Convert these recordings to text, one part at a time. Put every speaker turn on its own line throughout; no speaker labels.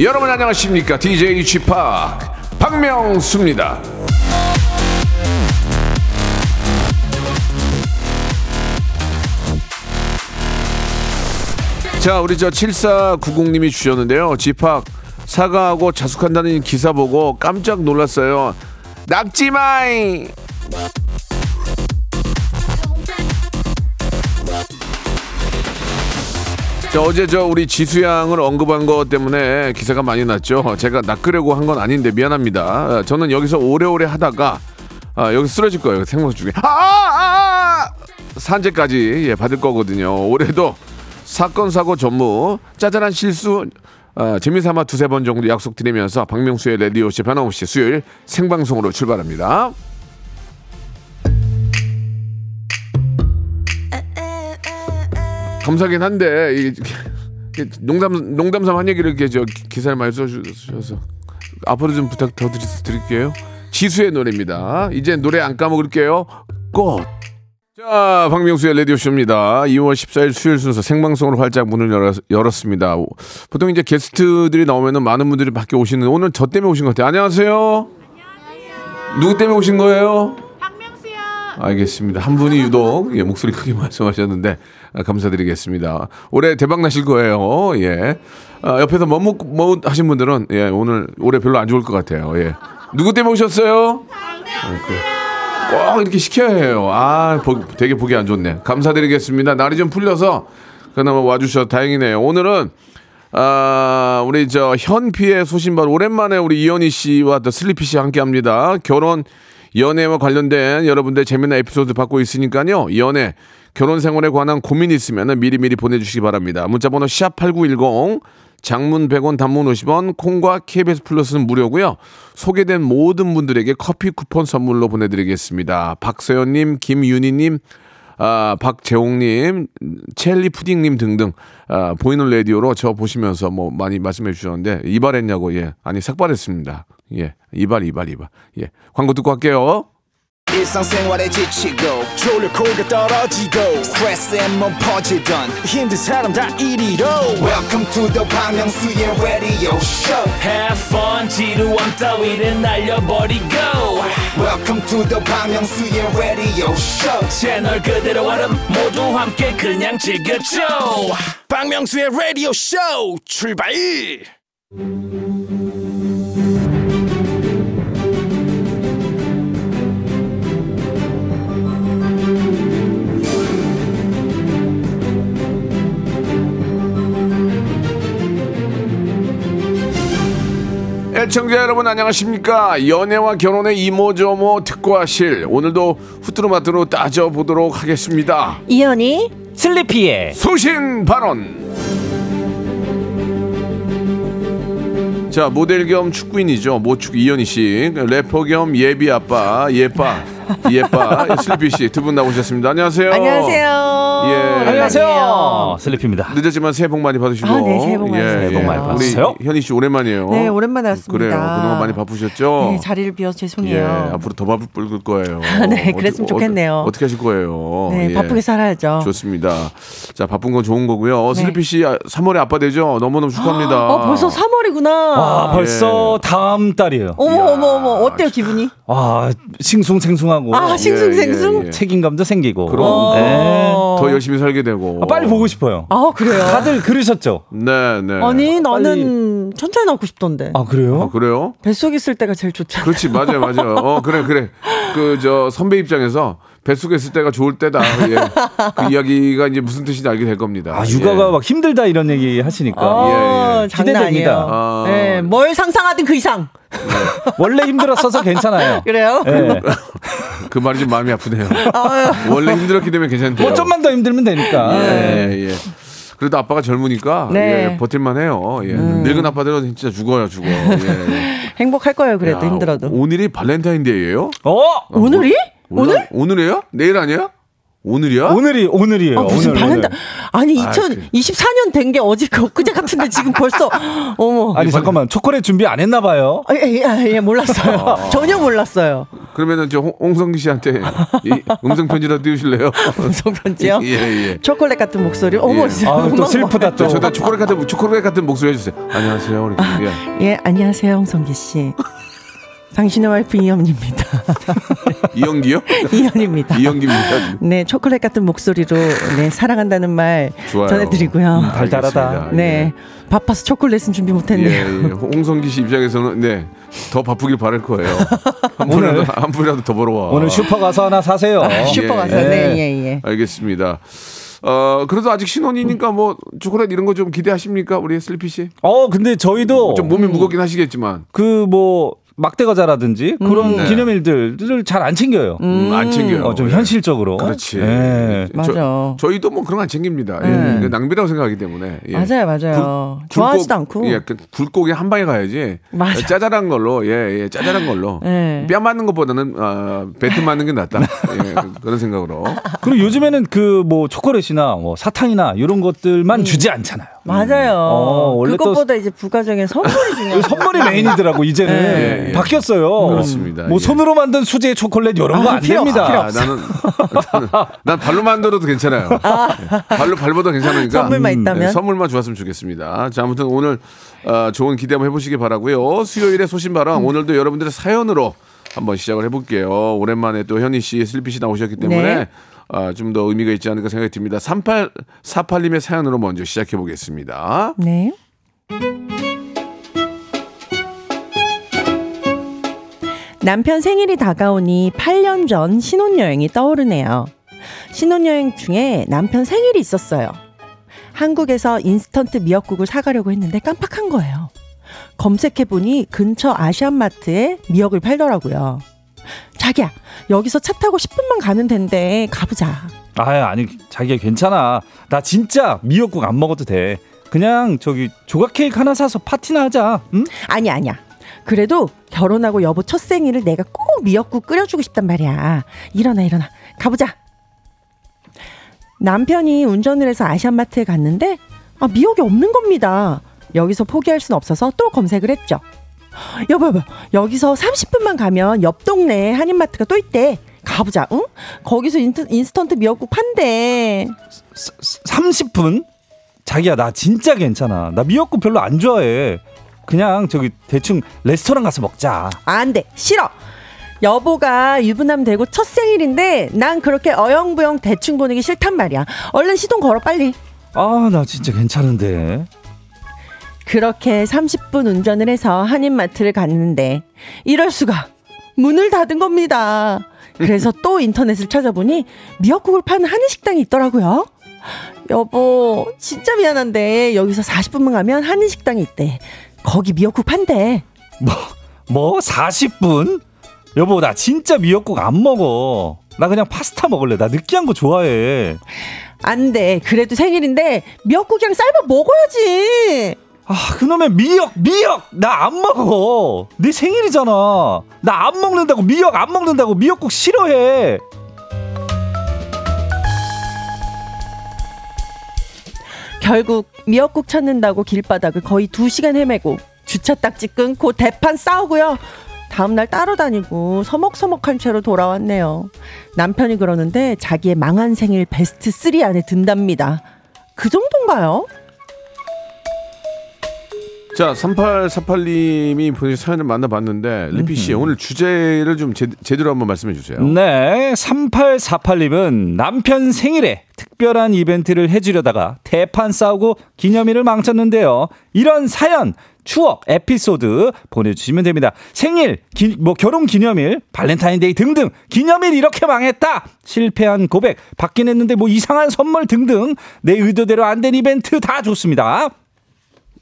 여러분 안녕하십니까? DJ p 박명수입니다. 자 우리 저 7490님이 주셨는데요. 집합 사과하고 자숙한다는 기사 보고 깜짝 놀랐어요. 낙지마이 자, 어제 저 우리 지수 양을 언급한 것 때문에 기사가 많이 났죠. 제가 낚으려고 한 건 아닌데 미안합니다. 아, 저는 여기서 오래오래 하다가 아, 여기 쓰러질 거예요. 생방 중에. 아, 아, 아! 산재까지 예, 받을 거거든요. 올해도 사건 사고 전무 짜잘한 실수 아, 재미삼아 두세 번 정도 약속드리면서 박명수의 레디오씨 변함없이 수요일 생방송으로 출발합니다. 감사긴 한데 이, 이, 농담 농담삼 한 얘기를 이렇게 저 기- 기사를 많이 써주셔서 앞으로 좀 부탁 더 드리, 드릴게요. 지수의 노래입니다. 이제 노래 안 까먹을게요. 꽃. 자, 박명수의 라디오쇼입니다. 2월 14일 수요일 순서 생방송으로 활짝 문을 열었, 습니다 보통 이제 게스트들이 나오면은 많은 분들이 밖에 오시는 오늘 저 때문에 오신 것 같아요. 안녕하세요. 누구 때문에 오신 거예요? 알겠습니다. 한 분이 유독 예, 목소리 크게 말씀하셨는데 아, 감사드리겠습니다. 올해 대박 나실 거예요. 예. 아, 옆에서 머뭇 머뭇 하신 분들은 예, 오늘 올해 별로 안 좋을 것 같아요. 예. 누구 때문에 오셨어요? 아, 그, 꼭 이렇게 시켜야 해요. 아, 보- 되게 보기 안 좋네. 감사드리겠습니다. 날이 좀 풀려서 그나마 와주셔서 다행이네요. 오늘은 아, 우리 저 현피의 소신발 오랜만에 우리 이현희 씨와 또 슬리피 씨 함께 합니다. 결혼 연애와 관련된 여러분들 재미난 에피소드 받고 있으니까요. 연애, 결혼 생활에 관한 고민 있으면 미리미리 보내주시기 바랍니다. 문자번호 샵8910 장문 100원 단문 50원 콩과 KBS 플러스는 무료고요. 소개된 모든 분들에게 커피 쿠폰 선물로 보내드리겠습니다. 박서연님, 김윤희님, 아, 박재홍님, 첼리 푸딩님 등등 아, 보이는 라디오로 저 보시면서 뭐 많이 말씀해 주셨는데 이발했냐고 예 아니 삭발했습니다 예 이발 이발 이발 예 광고 듣고.
일상생활에 지치고, 졸려 코가 떨어지고, 스트레스에 몸 퍼지던, 힘든 사람 다 이리로. welcome to the Bang Myung-soo's radio show
Have fun, 지루함 따위를 날려버리고.
welcome to the Bang Myung-soo's radio show
채널 그대로 얼음 모두 함께 그냥 즐겨줘.
박명수의 radio show 출발
애청자 여러분 안녕하십니까? 연애와 결혼의 이모저모 특과실 오늘도 후뚜루마뚜루 따져보도록 하겠습니다.
이현이
슬리피의
소신 발언. 자 모델 겸 축구인이죠. 모축 이현희 씨 래퍼 겸 예비 아빠 예빠 예빠 슬리피 씨 두 분 나오셨습니다. 안녕하세요.
안녕하세요.
예.
안녕하세요. 슬리피입니다.
늦었지만 새해 복 많이 받으시고
아, 네, 새해 복 많이 받으세요.
새해 복 많이 받으세요.
우리 현희 씨 오랜만이에요
네, 오랜만에 왔습니다.
그래요 그동안 많이 바쁘셨죠
네, 자리를 비워서
예,
죄송해요.
앞으로 더 바쁠 거예요.
네, 그랬으면 좋겠네요.
어, 떻게 하실 거예요?
네,
예.
바쁘게 살아야죠.
좋습니다. 자, 바쁜 건 좋은 거고요. 어,
네.
슬리피 씨 3월에 아빠 되죠? 너무너무 축하합니다.
어, 벌써 3월이구나.
아, 벌써 다음 달이에요.
어머, 어머, 어머. 어때요, 기분이?
아, 싱숭생숭하고
아, 싱숭생숭?
예, 예.
책임감도 생기고.
그럼.
네.
더 열심히 살게 되고.
아, 빨리 보고 싶어요.
아, 그래요?
다들 그러셨죠?
네, 네.
아니, 나는 천천히 낳고 싶던데.
아, 그래요?
아, 그래요?
뱃속 있을 때가 제일 좋잖아.
그렇지, 맞아요, 맞아요. 어, 그래, 그래. 그, 저, 선배 입장에서 뱃속에 있을 때가 좋을 때다. 예. 그 이야기가 이제 무슨 뜻인지 알게 될 겁니다.
아, 육아가
예.
막 힘들다 이런 얘기 하시니까.
어,
예, 예.
기대됩니다.
아.
네, 뭘 상상하든 그 이상.
원래 힘들었어서 괜찮아요.
그래요?
예.
그 말이 좀 마음이 아프네요. 원래 힘들었기 때문에 괜찮대요.
뭐 좀만 더 힘들면 되니까.
예, 예. 그래도 아빠가 젊으니까
네.
예, 버틸만 해요. 예. 늙은 아빠들은 진짜 죽어요, 죽어. 예.
행복할 거예요, 그래도
야,
힘들어도.
오늘이 발렌타인데이예요?
어?
오늘이?
오늘?
오늘?
오늘이에요? 내일 아니에요? 오늘이야?
오늘이 오늘이에요.
아, 무슨
오늘, 오늘.
아니
아,
2024년 된 게 어제 그 엊그제 같은데 지금 벌써 어머
아니 잠깐만 초콜릿 준비 안 했나 봐요.
아, 예, 예, 예, 몰랐어요 전혀 몰랐어요
그러면은 저 홍- 홍성기 씨한테 이 음성 편지라도 띄우실래요?
음성 편지요
예, 예.
초콜릿 같은 목소리 어머
예.
진짜
아, 또. 슬프다
저,
또.
저다 초콜릿 같은 초콜릿 같은 목소리 해주세요. 안녕하세요, 우리 예.
예 안녕하세요 홍성기 씨 당신의 와이프 이현입니다
이영기요?
이현입니다
이영기입니다.
네 초콜릿 같은 목소리로 네 사랑한다는 말
좋아요.
전해드리고요
달달하다.
알겠습니다.
네 바빠서 초콜릿은 준비
예,
못했네요
예. 홍성기 씨 입장에서는 네 더 바쁘길 바랄 거예요. 한 푼이라도 한 푼이라도 더 벌어와.
오늘 슈퍼 가서 하나 사세요.
아, 슈퍼 가서
예.
네예 예
알겠습니다. 어 그래도 아직 신혼이니까 뭐 초콜릿 이런 거 좀 기대하십니까 우리 슬리피 씨?
어 근데 저희도
좀 몸이 무겁긴 하시겠지만
그 뭐 막대 과자라든지 그런
네.
기념일들을 잘 안 챙겨요.
음, 안 챙겨요.
어, 좀
예.
현실적으로.
그렇지.
예.
맞아.
저, 저희도 뭐 그런 거 안 챙깁니다. 예.
네.
이거 낭비라고 생각하기 때문에. 예.
맞아요 맞아요 좋아하지도 않고
예, 그 굴곡이 한 방에 가야지.
맞아.
짜잘한 걸로, 예, 예, 짜잘한 걸로.
예.
뼈 맞는 것보다는 아, 배트 맞는 게 낫다. 예, 그런 생각으로.
그리고 요즘에는 그 뭐 초콜릿이나 뭐 사탕이나 이런 것들만 주지 않잖아요.
맞아요.
어, 원래 또-
그것보다 이제 부가적인 선물이 중요해요.
선물이 메인이더라고 이제는
예, 예.
바뀌었어요.
그렇습니다.
뭐
예.
손으로 만든 수제 초콜릿 이런 거
아,
안 됩니다.
필요
아, 나는, 나는 난 발로 만들어도 괜찮아요. 예. 발로 밟아도 괜찮으니까
선물만 있다면?
네, 선물만 좋았으면 좋겠습니다. 자, 아무튼 오늘 어, 좋은 기대 한번 해보시기 바라고요. 수요일에 소신바람 오늘도 여러분들의 사연으로 한번 시작을 해볼게요. 오랜만에 또 현희 씨, 슬피 씨 나오셨기 때문에
네.
아, 좀 더 의미가 있지 않을까 생각이 듭니다. 3848님의 사연으로 먼저 시작해 보겠습니다.
네. 남편 생일이 다가오니 8년 전 신혼여행이 떠오르네요. 신혼여행 중에 남편 생일이 있었어요. 한국에서 인스턴트 미역국을 사가려고 했는데 깜빡한 거예요. 검색해보니 근처 아시안마트에 미역을 팔더라고요. 자기야, 여기서 차 타고 10분만 가면 된대. 가보자.
아 아니 자기야 괜찮아. 나 진짜 미역국 안 먹어도 돼. 그냥 저기 조각 케이크 하나 사서 파티나 하자. 응?
아니야, 아니야. 그래도 결혼하고 여보 첫 생일을 내가 꼭 미역국 끓여주고 싶단 말이야. 일어나, 일어나. 가보자. 남편이 운전을 해서 아시안마트에 갔는데, 아, 미역이 없는 겁니다. 여기서 포기할 순 없어서 또 검색을 했죠. 여보, 여보, 여기서 30분만 가면 옆 동네에 한인마트가 또 있대. 가보자, 응? 거기서 인트, 인스턴트 미역국 판대.
30분? 자기야 나 진짜 괜찮아. 나 미역국 별로 안 좋아해. 그냥 저기 대충 레스토랑 가서 먹자.
안 돼. 싫어. 여보가 유부남 되고 첫 생일인데 난 그렇게 어영부영 대충 보내기 싫단 말이야. 얼른 시동 걸어 빨리.
아 나 진짜 괜찮은데.
그렇게 30분 운전을 해서 한인마트를 갔는데 이럴 수가 문을 닫은 겁니다. 그래서 또 인터넷을 찾아보니 미역국을 파는 한인식당이 있더라고요. 여보, 진짜 미안한데 여기서 40분만 가면 한인식당이 있대. 거기 미역국 판대.
뭐 40분? 여보 나 진짜 미역국 안 먹어. 나 그냥 파스타 먹을래. 나 느끼한 거 좋아해.
안 돼. 그래도 생일인데 미역국이랑 쌀밥 먹어야지.
아 그놈의 미역 미역 나 안 먹어. 내 생일이잖아. 나 안 먹는다고 미역 안 먹는다고 미역국 싫어해.
결국 미역국 찾는다고 길바닥을 거의 두 시간 헤매고 주차 딱지 끊고 대판 싸우고요. 다음날 따로 다니고 서먹서먹한 채로 돌아왔네요. 남편이 그러는데 자기의 망한 생일 베스트 3 안에 든답니다. 그 정도인가요?
자, 3848님이 보내신 사연을 만나봤는데 리피 씨 오늘 주제를 좀 제, 제대로 한번 말씀해 주세요.
네, 3848님은 남편 생일에 특별한 이벤트를 해주려다가 대판 싸우고 기념일을 망쳤는데요. 이런 사연, 추억, 에피소드 보내주시면 됩니다. 생일, 기- 뭐 결혼 기념일, 발렌타인데이 등등 기념일 이렇게 망했다. 실패한 고백, 받긴 했는데 뭐 이상한 선물 등등 내 의도대로 안 된 이벤트 다 좋습니다.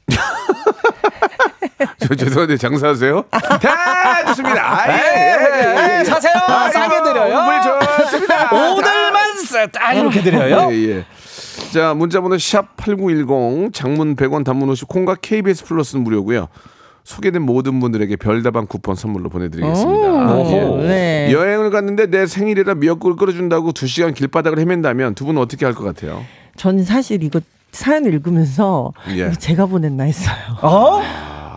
저 죄송한데 장사하세요? 다 좋습니다. 아, 예, 예, 예, 예.
사세요.
아,
싸게 드려요.
오늘 좋습니다.
오늘만 싹 이렇게 드려요.
예, 예. 자, 문자번호 샵 8910 장문 100원 단문 50 콩과 KBS 플러스는 무료고요. 소개된 모든 분들에게 별다방 쿠폰 선물로 보내드리겠습니다.
오,
예.
네.
여행을 갔는데 내 생일이라 미역국을 끓여준다고 두 시간 길바닥을 헤맨다면 두 분은 어떻게 할 것 같아요?
저는 사실 이거 사연 읽으면서
예.
제가 보냈나 했어요.
어?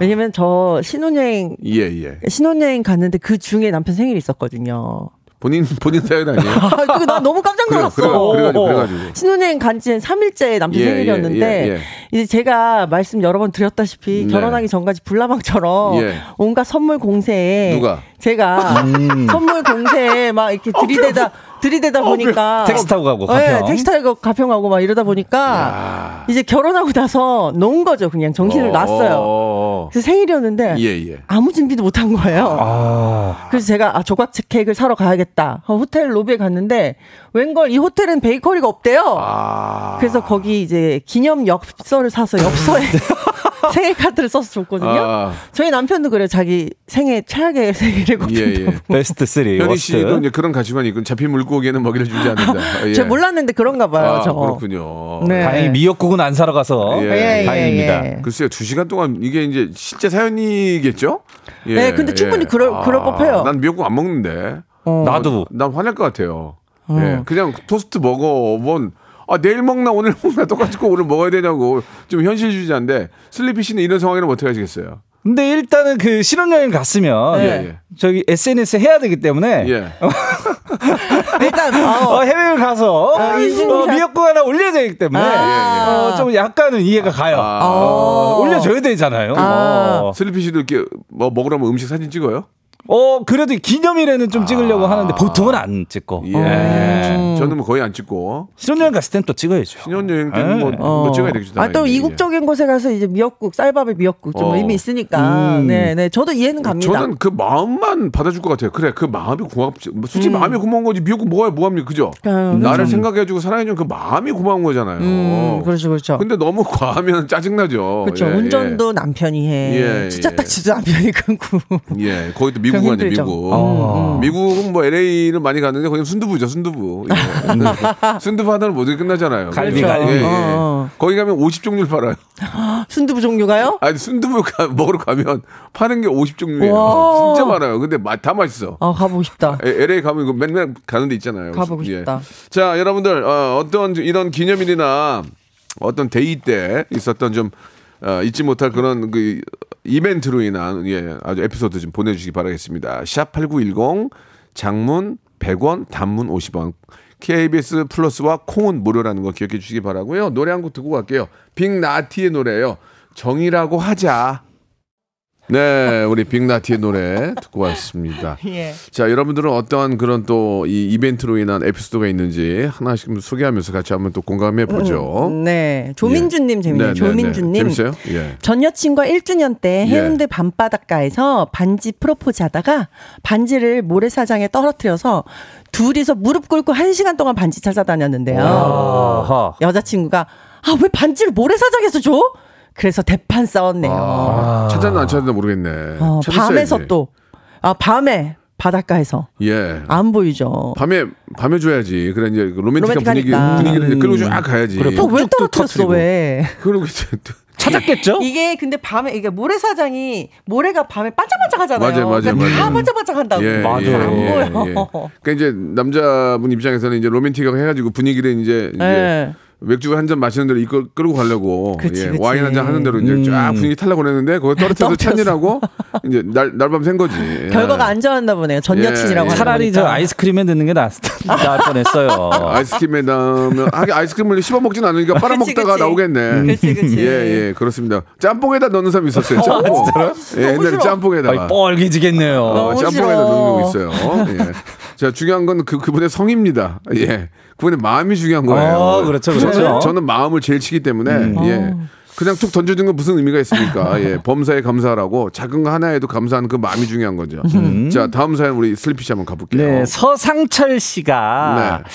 왜냐면 저 신혼여행
예, 예.
신혼여행 갔는데 그 중에 남편 생일이 있었거든요.
본인 본인 사연 아니에요?
아, 그거 나 너무 깜짝 놀랐어.
그래, 그래가지고 그래가지고.
신혼여행 간지 3일째 남편
예,
생일이었는데
예, 예, 예.
이제 제가 말씀 여러 번 드렸다시피
네.
결혼하기 전까지 불나방처럼
예.
온갖 선물 공세에
누가?
제가
음.
선물 공세에 막 이렇게 들이대다 들이대다 보니까
택시 타고 가고
네,
가평.
택시 타고 가평하고 막 이러다 보니까 이제 결혼하고 나서 놓은 거죠. 그냥 정신을 놨어요.
어,
그래서 생일이었는데
예, 예.
아무 준비도 못한 거예요.
아.
그래서 제가 아, 조각 케이크를 사러 가야겠다. 호텔 로비에 갔는데 웬걸 이 호텔은 베이커리가 없대요.
아.
그래서 거기 이제 기념 엽서를 사서 엽서에 생일 카드를 써서 줬거든요.
아,
저희 남편도 그래요. 자기 생애 최악의 생일을
예,
꼽힌다고.
예.
베스트 3.
현희 씨도 이제 그런 가치관이 있고 잡힌 물고기에는 먹이를 주지 않는다. 예.
제가 몰랐는데 그런가 봐요.
아,
저.
그렇군요.
네.
다행히 미역국은 안 사러 가서
예.
예, 예,
다행입니다.
예.
글쎄요, 두 시간 동안 이게 이제 실제 사연이겠죠? 예,
네, 근데 충분히 그럴- 그럴 법해요.
난 미역국 안 먹는데.
어.
나도
난 화낼 것 같아요. 예, 그냥 토스트 먹어. 뭔, 아, 내일 먹나 오늘 먹나 똑같이 꼭 오늘 먹어야 되냐고. 좀 현실주의자인데, 슬리피 씨는 이런 상황이면 어떻게 하시겠어요?
근데 일단은 그 신혼여행 갔으면
예, 예.
저기 SNS 해야 되기 때문에
예.
일단 어,
어, 해외를 가서 어,
인증샷.
미역국 하나 올려야 되기 때문에
아.
어, 좀 약간은 이해가 가요.
아.
어, 올려줘야 되잖아요.
아.
어.
슬리피 씨도 이렇게 뭐 먹으라면 음식 사진 찍어요?
어, 그래도 기념일에는 좀 찍으려고
아.
하는데 보통은 안 찍고.
예.
예.
저는 뭐 거의 안 찍고.
신혼여행 갔을 땐 또 찍어야죠.
신혼여행 때는 뭐, 뭐
어.
찍어야 되겠죠.
아, 또
당연히.
이국적인 곳에 가서 이제 미역국, 쌀밥에 미역국 좀
어.
의미 있으니까.
음.
네, 네. 저도 이해는 갑니다.
저는 그 마음만 받아줄 것 같아요. 그래, 그 마음이 고맙지. 뭐 솔직히 마음이 고마운 거지. 미역국 먹어야 뭐합니까, 그죠?
음,
나를 생각해주고 사랑해주는 그 마음이 고마운 거잖아요.
음, 그렇죠, 그렇죠.
근데 너무 과하면 짜증나죠.
그렇죠.
예,
운전도 남편이 해.
예,
진짜
예.
딱지도 남편이 끊고.
예, 예. 거기 또미 국
그럼
아니에요,
힘들죠.
미국.
아.
미국은 뭐 LA를 많이 갔는데 거기 순두부죠, 순두부. 예. 순두부 하나는 모두 끝나잖아요.
갈비,
그래서,
갈비.
예, 예.
어.
거기 가면 50 종류를 팔아요.
순두부 종류가요?
아니 순두부 가- 먹으러 가면 파는 게 50 종류예요.
와.
진짜 많아요. 근데 마- 다 맛있어.
아, 가보고 싶다.
에- LA 가면 이거 맨날 가는 데 있잖아요.
가보고
예.
싶다.
자, 여러분들 어, 떤 이런 기념일이나 어떤 데이 때 있었던 좀 어, 잊지 못할 그런 그 이벤트로 인한 예, 아주 에피소드 좀 보내주시기 바라겠습니다. 샵 #8910 장문 100원, 단문 50원. KBS 플러스와 콩은 무료라는 거 기억해 주시기 바라고요. 노래 한 곡 듣고 갈게요. 빅나티의 노래예요. 정이라고 하자. 네, 우리 빅나티의 노래 듣고 왔습니다.
예.
자, 여러분들은 어떠한 그런 또 이 이벤트로 인한 에피소드가 있는지 하나씩 좀 소개하면서 같이 한번 또 공감해 보죠.
네. 조민주님
예.
재밌네요.
네, 네, 네.
조민주님.
재밌어요? 예.
전 여친과 1주년 때
예.
해운대 밤바닷가에서 반지 프로포즈 하다가 반지를 모래사장에 떨어뜨려서 둘이서 무릎 꿇고 한 시간 동안 반지 찾아다녔는데요.
아하.
여자친구가 아, 왜 반지를 모래사장에서 줘? 그래서 대판 싸웠네요.
아, 찾았나 안 찾았나 모르겠네.
어. 밤에서 또, 아, 밤에 바닷가에서
예.
안 보이죠.
밤에 밤에 줘야지. 그래 이제 그 로맨틱한 분위기. 분위기를 끌고 쫙 가야지.
그래,
또왜 떨어뜨렸어. 왜?
그러고 이제 또
찾았겠죠?
이게 근데 밤에 이게 모래사장이 모래가 밤에 반짝반짝하잖아요.
맞아요, 맞아요,
그러니까 다
맞아요.
반짝반짝한다고.
예,
맞아요.
예,
안
예,
보여.
예. 그러니까 이제 남자분 입장에서는 이제 로맨틱하게 해가지고 분위기를 이제, 이제
예.
맥주 한 잔 마시는 대로 이끌 끌고 가려고
그치,
예,
그치.
와인 한 잔 하는 대로 이제 쫙 분위기 탈라고 그랬는데 거기 떨어뜨려서
떨어뜨렸어.
찬이라고 이제 날 날밤 샌 거지. 예.
결과가 안 좋았나 보네요. 전
예,
여친이라고
예.
차라리 저. 아이스크림에 넣는 게 낫, 나을 뻔했어요.
아이스크림에 넣으면 하긴 아이스크림을 씹어 먹진 않으니까 빨아 먹다가. 나오겠네.
그치, 그치.
예, 예, 그렇습니다. 짬뽕에다 넣는 사람 있었어요. 짬뽕. 예, 옛날에
싫어.
짬뽕에다가.
뻘개지겠네요.
어, 짬뽕에다. 넣는 거 있어요. 예. 자, 중요한 건 그, 그분의 성입니다. 예. 그분의 마음이 중요한 거예요.
어, 그렇죠, 그렇죠.
저는, 저는 마음을 제일 치기 때문에, 예. 그냥 툭 던져준 건 무슨 의미가 있습니까? 예. 범사에 감사하라고 작은 거 하나에도 감사하는 그 마음이 중요한 거죠. 자, 다음 사연 우리 슬리피 씨 한번 가볼게요.
네, 서상철 씨가
네.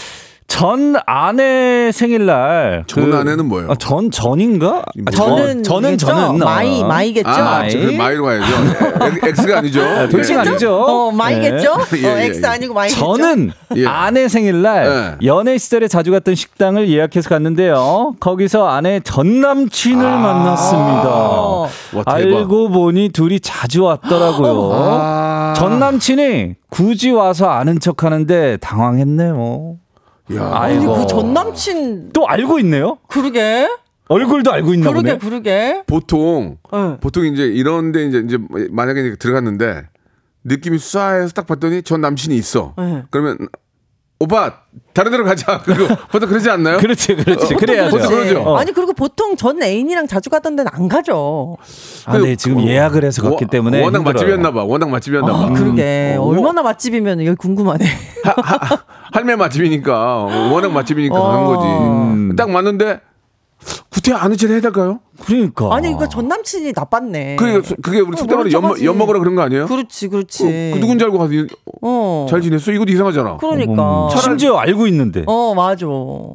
전 아내 생일날
전 아내는 뭐예요?
아, 전 전인가? 아,
저는
저는? 저는
my
어.
my겠죠.
아,
my.
저, 그 my로 가야죠. 예, X가 아니죠.
돌싱
예.
아니죠?
어 마이겠죠?
예,
어,
예,
X
예.
아니고 마이겠죠?
저는
예.
아내 생일날
예.
연애 시절에 자주 갔던 식당을 예약해서 갔는데요. 거기서 아내 전 남친을
아.
만났습니다.
와, 대박.
알고 보니 둘이 자주 왔더라고요.
아.
전 남친이 굳이 와서 아는 척 하는데 당황했네요.
야.
아니
아이고.
그전 남친
또 알고 있네요?
그러게
얼굴도 알고 있나
그러게
보네.
그러게.
보통
응.
보통 이제 이런데 이제 이제 만약에 이제 들어갔는데 느낌이 쏴해서 딱 봤더니 전 남친이 있어.
네.
그러면 오빠 다른 데로 가자. 그리고 보통 그러지 않나요?
그렇지, 그렇지.
어,
그래야죠.
보통 그러죠.
어.
아니 그리고 보통 전 애인이랑 자주 가던 데는 안 가죠.
아, 네, 지금 예약을 해서 갔기
워-
때문에
워낙
힘들어요.
맛집이었나 봐. 워낙 맛집이었나 봐.
아, 그러게
어,
얼마나 맛집이면 여기 궁금하네.
하- 하- 할매 맛집이니까 워낙 맛집이니까 가는
어.
거지.
음.
딱 맞는데 구태 아는 체 해야 될까요?
그러니까.
아니 이거 전 남친이 나빴네.
그게 그게 우리
어,
속담으로 엿, 먹으라 그런 거 아니에요?
그렇지 그렇지.
그, 그 누군지 알고 가서
어.
잘 지냈어? 이것도 이상하잖아.
그러니까.
음, 심지어 알고 있는데.
어 맞아.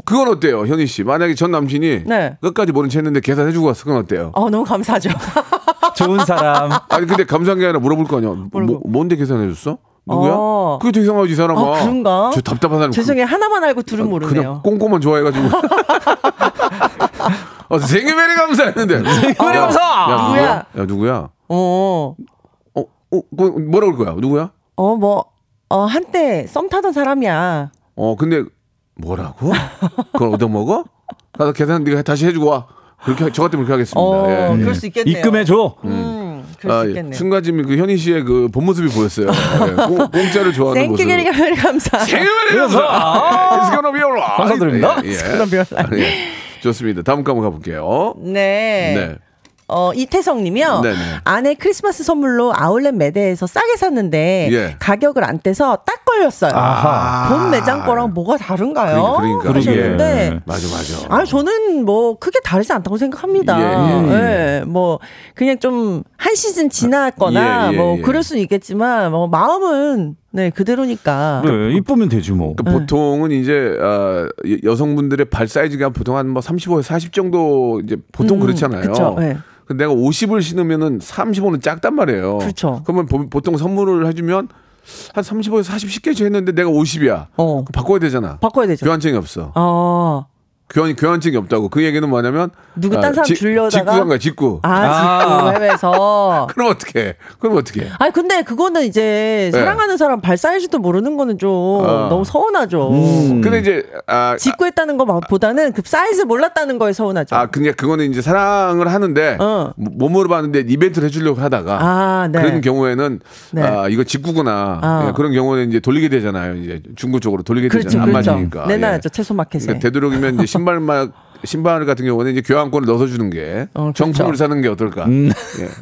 그건 어때요, 현희 씨? 만약에 전 남친이
네.
끝까지 모른 체 했는데 계산해주고 갔어. 그건 어때요?
어 너무 감사하죠.
좋은 사람.
아니 근데 감사한 게 아니라 물어볼 거 아니야. 뭐, 뭔데 계산해줬어? 누구야?
어.
그게 더 이상하지 이 사람아.
아, 그런가?
저 답답한 사람.
죄송해요 하나만 알고 둘은
그, 그냥
모르네요.
꼼꼼한 좋아해가지고. 어, 생일메리 감사했는데. 생일메리
감사!
야,
누구야?
야, 누구야?
어.
어, 어, 그 뭐라 그럴 거야? 누구야?
어, 뭐, 어, 한때 썸 타던 사람이야.
어, 근데 뭐라고? 그걸 얻어먹어? 가서 계산 네가 다시 해주고 와. 그렇게 저 같으면 그렇게 하겠습니다.
어,
예.
그럴 수 있겠네요.
입금해 줘.
음, 그럴
아,
수 있겠네요.
순간쯤 그 현희 씨의 그 본 모습이 보였어요. 예. 공, 공짜를 좋아하는 모습.
가리 감사.
생일메리 감사.
감사드립니다.
예, 예. 좋습니다. 다음 거 한번 가볼게요.
네.
네.
어, 이태성 님이요.
네네.
아내 크리스마스 선물로 아울렛 매대에서 싸게 샀는데
예.
가격을 안 떼서 딱 걸렸어요.
아하.
본 매장 거랑 뭐가 다른가요?
그러니까, 그러니까.
하셨는데
맞아, 맞아.
아, 저는 뭐 크게 다르지 않다고 생각합니다.
예,
예, 뭐 그냥 좀 한 시즌 지났거나
예, 예,
뭐
예.
그럴 수는 있겠지만 뭐 마음은 네 그대로니까.
그래, 이쁘면 되지 뭐.
그 보통은 이제 어, 여- 여성분들의 발 사이즈가 보통 한 뭐 35에서 40 정도 이제 보통
음,
그렇잖아요.
그쵸, 네.
근데 내가 50을 신으면은 35는 작단 말이에요.
그렇죠.
그러면 보, 보통 선물을 해주면 한 35에서 40 쉽게 했는데 내가 50이야.
어.
바꿔야 되잖아.
바꿔야 되죠.
교환증이 없어.
아,
교환 교환증이 없다고. 그 얘기는 뭐냐면
누구
아,
딴 사람
지-
주려다가?
직구 한 거야. 직구.
아,
아.
직구 해외에서.
그럼 어떻게? 그럼 어떻게?
아니 근데 그거는 이제
네.
사랑하는 사람 발 사이즈도 모르는 거는 좀
어.
너무 서운하죠.
음.
근데 이제 아,
직구했다는 것보다는 그 사이즈 몰랐다는 거에 서운하죠.
아, 그냥 그거는 이제 사랑을 하는데
어.
못 물어봤는데 이벤트를 해주려고 하다가
아, 네.
그런 경우에는
네.
아 이거 직구구나
아.
예, 그런 경우는 이제 돌리게 되잖아요. 이제 중고 쪽으로 돌리게
그렇죠,
되잖아요. 안
그렇죠.
맞으니까.
내놔야죠
예.
채소 마켓에.
그러니까 되도록이면 이제 신발막 신발 같은 경우는 이제 교환권을 넣어서 주는 게
어, 그렇죠.
정품을 사는 게 어떨까? 예,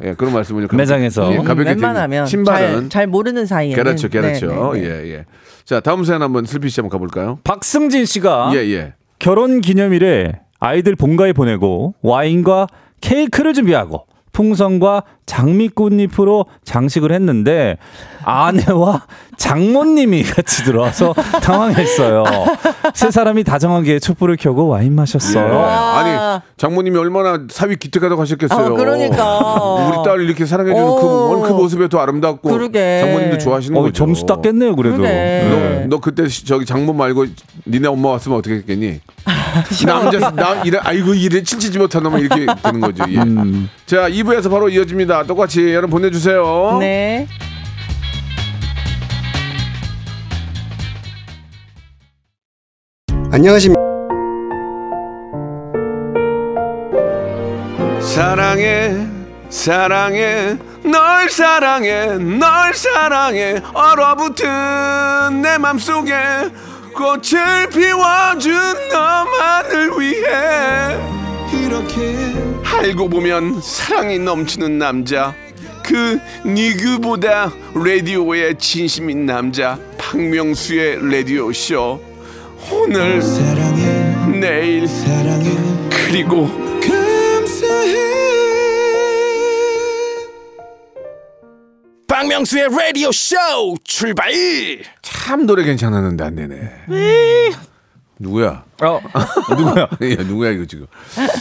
예, 그런 말씀을 좀
매장에서.
예,
음,
가볍게
웬만하면
신발은
잘, 잘 모르는 사이에
그렇죠, 그렇죠.
네, 네, 네.
예, 예. 자 다음 사연 한번 슬피 씨 한번 가볼까요?
박승진 씨가
예, 예.
결혼 기념일에 아이들 본가에 보내고 와인과 케이크를 준비하고 풍선과 장미꽃잎으로 장식을 했는데 아내와 장모님이 같이 들어와서 당황했어요. 세 사람이 다정하게 촛불을 켜고 와인 마셨어요.
와.
아니 장모님이 얼마나 사위 기특하다고 하셨겠어요.
아, 그러니까.
우리 딸 이렇게 사랑해주는 그,
어.
그 모습에 더 아름답고
그러게.
장모님도 좋아하시는
어,
거죠.
점수 땄겠네요, 그래도.
그러게.
네.
너, 너 그때 시- 저기 장모 말고 니네 엄마 왔으면 어떻게 했겠니? 남자 나 이래 아이고 이래 칠치지 못한 놈은 이렇게 되는 거죠. 예.
음.
자 2부에서 바로 이어집니다. 똑같이 여러분 보내주세요.
네.
안녕하십니까.
사랑해 사랑해 널 사랑해 널 사랑해. 얼어붙은 내 맘속에 꽃을 피워준 너만을 위해. 이렇게 알고 보면 사랑이 넘치는 남자. 그 니그보다 라디오에 진심인 남자. 박명수의 라디오 쇼 오늘 사랑해 내일 사랑해 그리고
박명수의 라디오 쇼 출발
참 노래 괜찮았는데 안 되네. 누구야?
어, 누구야?
예, 누구야 이거 지금.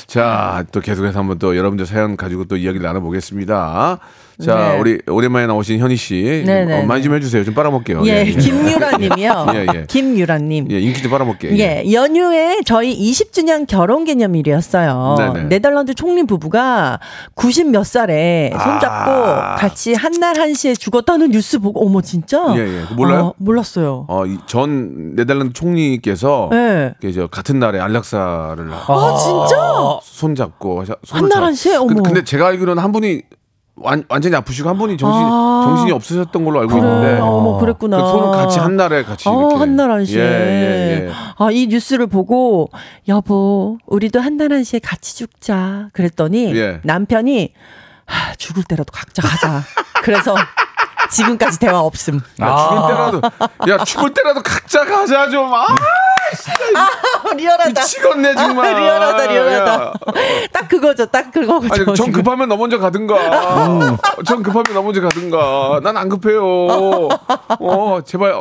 자, 또 계속해서 한번 또 여러분들 사연 가지고 또 이야기를 나눠보겠습니다. 자,
네.
우리 오랜만에 나오신 현희 씨,
네, 네,
어, 많이
네.
좀 해주세요. 좀 빨아먹게요.
예, 김유라님이요.
예, 예.
김유라님.
예, 인기 좀 빨아먹게.
예, 연휴에 저희 20주년 결혼 기념일이었어요.
네네.
네덜란드 총리 부부가 90 몇 살에 손잡고
아.
같이 한날 한시에 죽었다는 뉴스 보고 어머 진짜?
예, 예. 그거 몰라요?
어, 몰랐어요.
어, 이전 네덜란드 총리께서
예.
저 같은 날에 안락사를
아, 진짜?
손잡고
한날
잡-
한시에? 어머.
근데, 근데 제가 알기로는 한 분이 완, 완전히 아프시고 한 분이 정신
아.
정신이 없으셨던 걸로 알고
그래,
있는데
어머 그랬구나.
그 손을 같이 한 날에 같이
어,
이렇게
한날 한시에.
예, 예, 예.
아, 이 뉴스를 보고 여보, 우리도 한 날 한시에 같이 죽자. 그랬더니
예.
남편이 하, 죽을 때라도 각자 가자. 그래서 지금까지 대화 없음.
야, 죽을 때라도 야 죽을 때라도 각자 가자 좀 아,
리얼하다.
미치겠네 정말
리얼하다, 리얼하다.
야.
딱 그거죠, 딱 그거죠.
아니 전
지금.
급하면 너 먼저 가든가 전 급하면 너 먼저 가든가 난 안 급해요 어 제발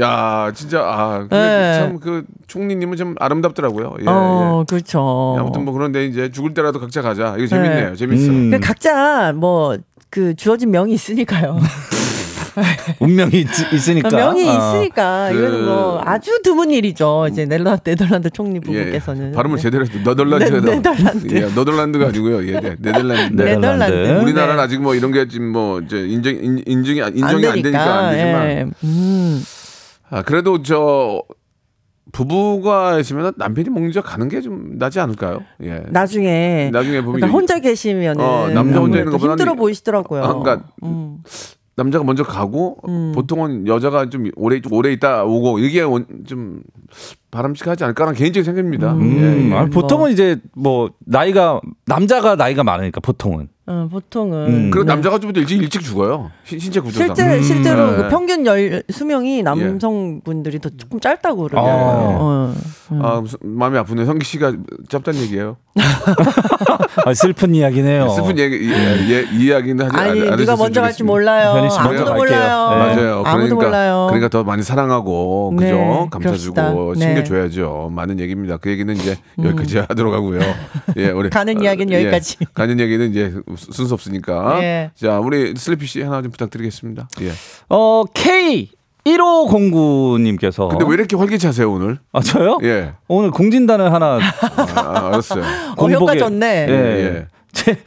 야 진짜 아
네.
참그 총리님은 좀 아름답더라고요 예,
어,
예.
그렇죠.
아무튼 뭐 그런데 이제 죽을 때라도 각자 가자 이거 재밌네요
네.
재밌어
음.
그 각자 뭐 그 주어진 명이 있으니까요.
운명이 있, 으니까 아.
명이 있으니까
그-
이거는 뭐 아주 드문 일이죠. 이제 네덜란드, 네덜란드 총리 부부께서는
예, 발음을
네.
제대로 해서 너덜란드가
네, 네덜란드.
예, 너덜란드가 아니고요 예, 네, 네덜란드
네.
네덜란드.
우리나라는
네.
아직 뭐 이런 게 지금 뭐 이제 인정 인, 인정이 안- 인정이 안, 되니까 안 되지만
예. 음.
아, 그래도 저 부부가 있으면 남편이 먼저 가는 게 좀 나지 않을까요? 예.
나중에
나중에 보면
그러니까 혼자 계시면은
어, 남자 혼자 있는 것보다는
힘들어 보이시더라고요.
아, 그러니까
음.
남자가 먼저 가고 보통은 여자가 좀 오래 오래 있다 오고 이게 원- 좀 바람직하지 않을까라는 개인적인 생각입니다.
음,
예, 예.
아니, 보통은 이제 뭐 나이가 남자가 나이가 많으니까 보통은
어, 보통은
음.
그리고
네.
남자가 좀더 일찍 일찍 죽어요. 신- 신체 구조상.
실제 실제로
네.
그 평균 열 수명이 남성분들이 더 조금 짧다고 그러더라고요. 어.
아, 무슨 마음이 아프네. 성기 씨가 짧다는 얘기예요.
아, 슬픈 이야기네요.
슬픈 얘기 예, 예, 이야기는 하지
아니
않-
누가
않으셨으면
먼저 갈지
좋겠습니다.
몰라요. 아무도 몰라요.
네.
맞아요.
아무도
그러니까
몰라요.
그러니까 더 많이 사랑하고 그죠?
네,
감싸주고.
네.
챙겨줘야죠. 많은 얘기입니다. 그 얘기는 이제 여기까지 하도록 하고요. 예, 우리
가는 이야기는
어,
여기까지.
예, 가는 얘기는 이제 순서 없으니까.
예.
자, 우리 슬리피 씨 하나 좀 부탁드리겠습니다. 예.
어 K 1509님께서
근데 왜 이렇게 활기차세요 오늘?
아 저요?
예.
오늘 공진단을 하나
아, 알았어요.
어, 효과 좋네.
예.
예.
제,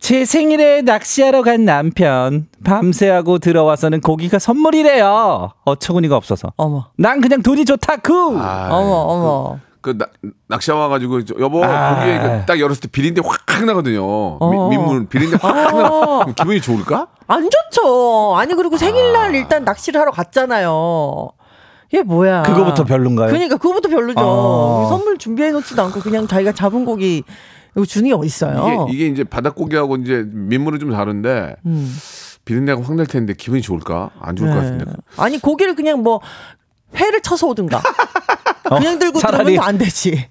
제 생일에 낚시하러 간 남편 밤새 하고 들어와서는 고기가 선물이래요. 어처구니가 없어서.
어머,
난 그냥 돈이 좋다쿠.
아,
어머, 어머.
그 나, 낚시 와가지고 저, 여보
아.
거기에 그 딱 열었을 때 비린내 확 나거든요.
어.
미, 민물 비린내 확 나. 그럼 기분이 좋을까?
안 좋죠. 아니 그리고 생일날 일단 낚시를 하러 갔잖아요. 이게 뭐야?
그거부터 별론가요?
그러니까 그거부터 별로죠.
아.
선물 준비해 놓지도 않고 그냥 자기가 잡은 고기 이거 주는 게 어딨어요?
이게, 이게 이제 바닷고기하고 이제 민물은 좀 다른데
음.
비린내가 확 날 텐데 기분이 좋을까? 안 좋을 것
네.
같은데.
아니 고기를 그냥 뭐 회를 쳐서 오든가. 그냥 들고
차라리-
들어오면 안 되지.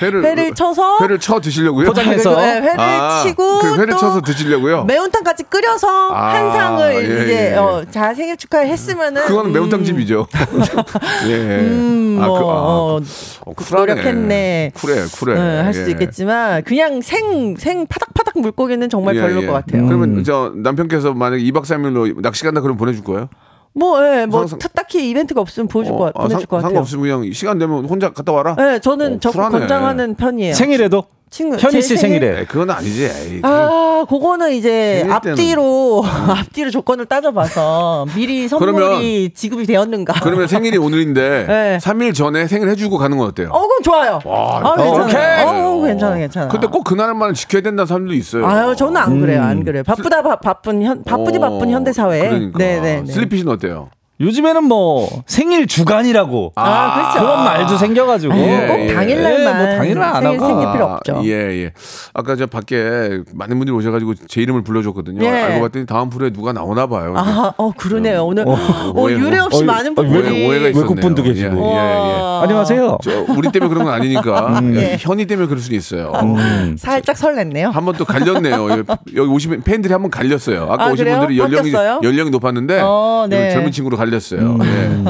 회를
회를 쳐서
회를 쳐 드시려고요?
포장해서.
네, 회를
아,
치고
그 회를
또
쳐서 드시려고요?
매운탕까지 끓여서
아,
한 상을
예,
이제
예.
어, 자 생일 축하해 했으면은
그거는 매운탕
음,
집이죠. 예.
음,
아,
뭐,
그, 아,
어,
어, 쿨하네.
노력했네.
쿨해, 쿨해.
네, 할 수도
예.
있겠지만 그냥 생 생 파닥파닥 물고기는 정말
예,
별로일
예.
것 같아요.
그러면 저 남편께서 만약에 2박 3일로 낚시 간다 그러면 보내줄 거예요?
뭐, 예, 뭐
상상-
딱히 이벤트가 없으면 보여줄
어,
거
아,
보내줄
상-
것 같아요.
상관없으면 그냥 시간 되면 혼자 갔다 와라?
네, 저는
어,
적극. 권장하는 편이에요.
생일에도
친구
현희 제씨
생일-
생일에
에이, 그건 아니지. 에이,
아, 그거는 이제 앞뒤로 앞뒤로 조건을 따져봐서 미리 선물이
그러면-
지급이 되었는가.
그러면 생일이 오늘인데
네.
3일 전에 생일 해주고 가는 건 어때요?
어, 그럼 좋아요.
와,
아, 괜찮아요.
오케이.
어, 괜찮아, 괜찮아.
근데 꼭 그날만 지켜야 된다는 사람도 있어요.
아유, 저는 안 그래요, 안 그래요. 바쁘다, 바, 바쁜 현, 바쁘디
어,
바쁜 현대 사회에.
그러니까.
네, 네, 네.
슬리피는 어때요?
요즘에는 뭐 생일 주간이라고
아, 그렇죠.
그런 말도 생겨가지고
어, 꼭
예.
당일날만
예, 뭐 당일날 안
생일
하고.
생길 필요
아,
없죠.
예, 예. 아까 저 밖에 많은 분들이 오셔가지고 제 이름을 불러줬거든요.
예.
알고 봤더니 다음 프로에 누가 나오나 봐요.
아, 어, 그러네요. 오늘
어,
어,
오해,
유례 없이
어,
많은
어,
분들이
오해, 오해가 있었네요.
외국 분도 계시고.
예, 예, 예.
와.
안녕하세요.
저 우리 때문에 그런 건 아니니까
예.
현이 때문에 그럴 수는 있어요.
음.
살짝 설렜네요.
한 번 또 갈렸네요. 여기, 여기 오신 팬들이 한 번 갈렸어요. 아까
아,
오신
그래요?
분들이 연령이
바뀌었어요?
연령이 높았는데
어, 네.
젊은 친구로 갈 렸어요. 예.